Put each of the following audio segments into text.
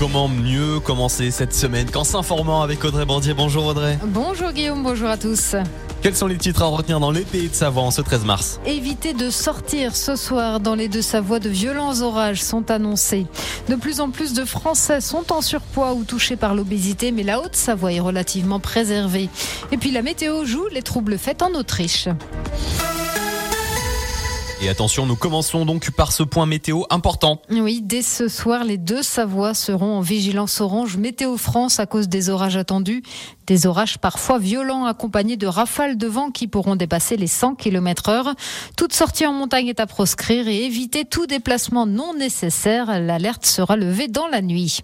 Comment mieux commencer cette semaine qu'en s'informant avec Audrey Bandier Bonjour Audrey. Bonjour Guillaume, bonjour à tous. Quels sont les titres à retenir dans les pays de Savoie en ce 13 mars? Évitez de sortir ce soir dans les deux Savoies. De violents orages sont annoncés. De plus en plus de Français sont en surpoids ou touchés par l'obésité, mais la Haute-Savoie est relativement préservée. Et puis la météo joue les troubles faits en Autriche. Et attention, nous commençons donc par ce point météo important. Oui, dès ce soir, les deux Savoies seront en vigilance orange météo France à cause des orages attendus. Des orages parfois violents accompagnés de rafales de vent qui pourront dépasser les 100 km heure. Toute sortie en montagne est à proscrire et éviter tout déplacement non nécessaire. L'alerte sera levée dans la nuit.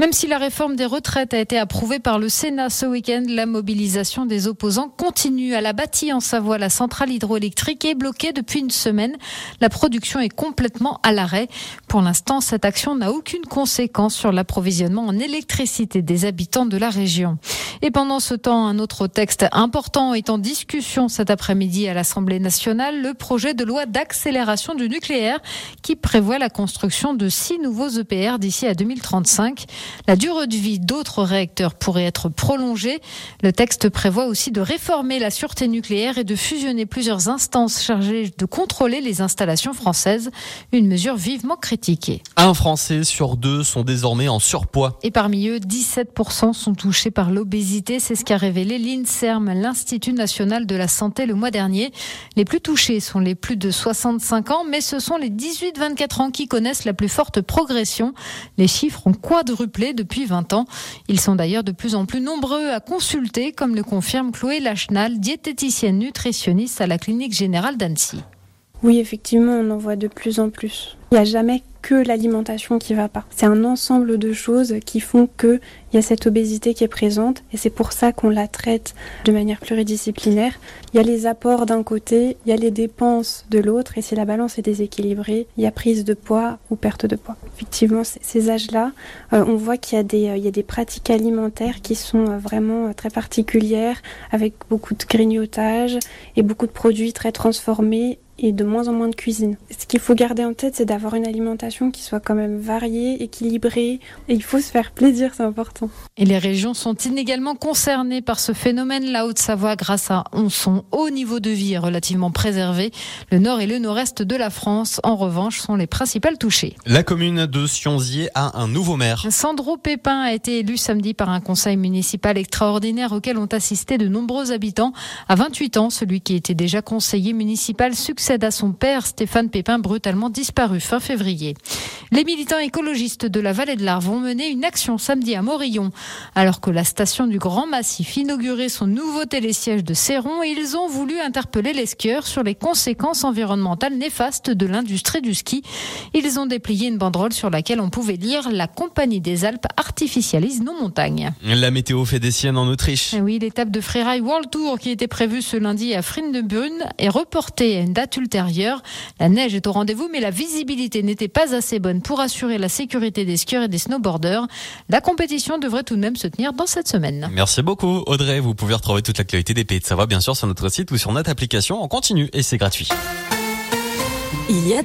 Même si la réforme des retraites a été approuvée par le Sénat ce week-end, la mobilisation des opposants continue. À la bâtie en Savoie, la centrale hydroélectrique est bloquée depuis une semaine. La production est complètement à l'arrêt. Pour l'instant, cette action n'a aucune conséquence sur l'approvisionnement en électricité des habitants de la région. Et pendant ce temps, un autre texte important est en discussion cet après-midi à l'Assemblée nationale, le projet de loi d'accélération du nucléaire qui prévoit la construction de six nouveaux EPR d'ici à 2035. La durée de vie d'autres réacteurs pourrait être prolongée. Le texte prévoit aussi de réformer la sûreté nucléaire et de fusionner plusieurs instances chargées de contrôler les installations françaises, une mesure vivement critiquée. Un Français sur deux sont désormais en surpoids. Et parmi eux, 17% sont touchés par l'obésité. C'est ce qu'a révélé l'INSERM, l'Institut national de la santé, le mois dernier. Les plus touchés sont les plus de 65 ans, mais ce sont les 18-24 ans qui connaissent la plus forte progression. Les chiffres ont quadruplé depuis 20 ans. Ils sont d'ailleurs de plus en plus nombreux à consulter, comme le confirme Chloé Lachenal, diététicienne nutritionniste à la clinique générale d'Annecy. Oui, effectivement, on en voit de plus en plus. Il n'y a jamais que l'alimentation qui va pas. C'est un ensemble de choses qui font qu'il y a cette obésité qui est présente et c'est pour ça qu'on la traite de manière pluridisciplinaire. Il y a les apports d'un côté, il y a les dépenses de l'autre et si la balance est déséquilibrée, il y a prise de poids ou perte de poids. Effectivement, ces âges-là, euh, on voit qu'il y, a des, euh, il y a des pratiques alimentaires qui sont euh, vraiment très particulières avec beaucoup de grignotage et beaucoup de produits très transformés et de moins en moins de cuisine. Ce qu'il faut garder en tête, c'est d'avoir une alimentation qui soit quand même variée, équilibrée, et il faut se faire plaisir, c'est important. Et les régions sont inégalement concernées par ce phénomène. La Haute-Savoie, grâce à son haut niveau de vie, est relativement préservé. Le nord et le nord-est de la France, en revanche, sont les principales touchées. La commune de Sionzier a un nouveau maire. Sandro Pépin a été élu samedi par un conseil municipal extraordinaire auquel ont assisté de nombreux habitants. À 28 ans, celui qui était déjà conseiller municipal succède à son père Stéphane Pépin brutalement disparu fin février. Les militants écologistes de la vallée de l'Arve vont mener une action samedi à Morillon. Alors que la station du Grand Massif inaugurait son nouveau télésiège de Céron, ils ont voulu interpeller les skieurs sur les conséquences environnementales néfastes de l'industrie du ski. Ils ont déplié une banderole sur laquelle on pouvait lire La Compagnie des Alpes artificialise nos montagnes. La météo fait des siennes en Autriche. Oui, l'étape de Freeride World Tour qui était prévue ce lundi à Frindebrunn est reportée à une date ultérieure. La neige est au rendez-vous, mais la visibilité n'était pas assez bonne pour assurer la sécurité des skieurs et des snowboarders. La compétition devrait tout de même se tenir dans cette semaine. Merci beaucoup, Audrey. Vous pouvez retrouver toute l'actualité des Pays de Savoie, bien sûr, sur notre site ou sur notre application en continu et c'est gratuit. Il y a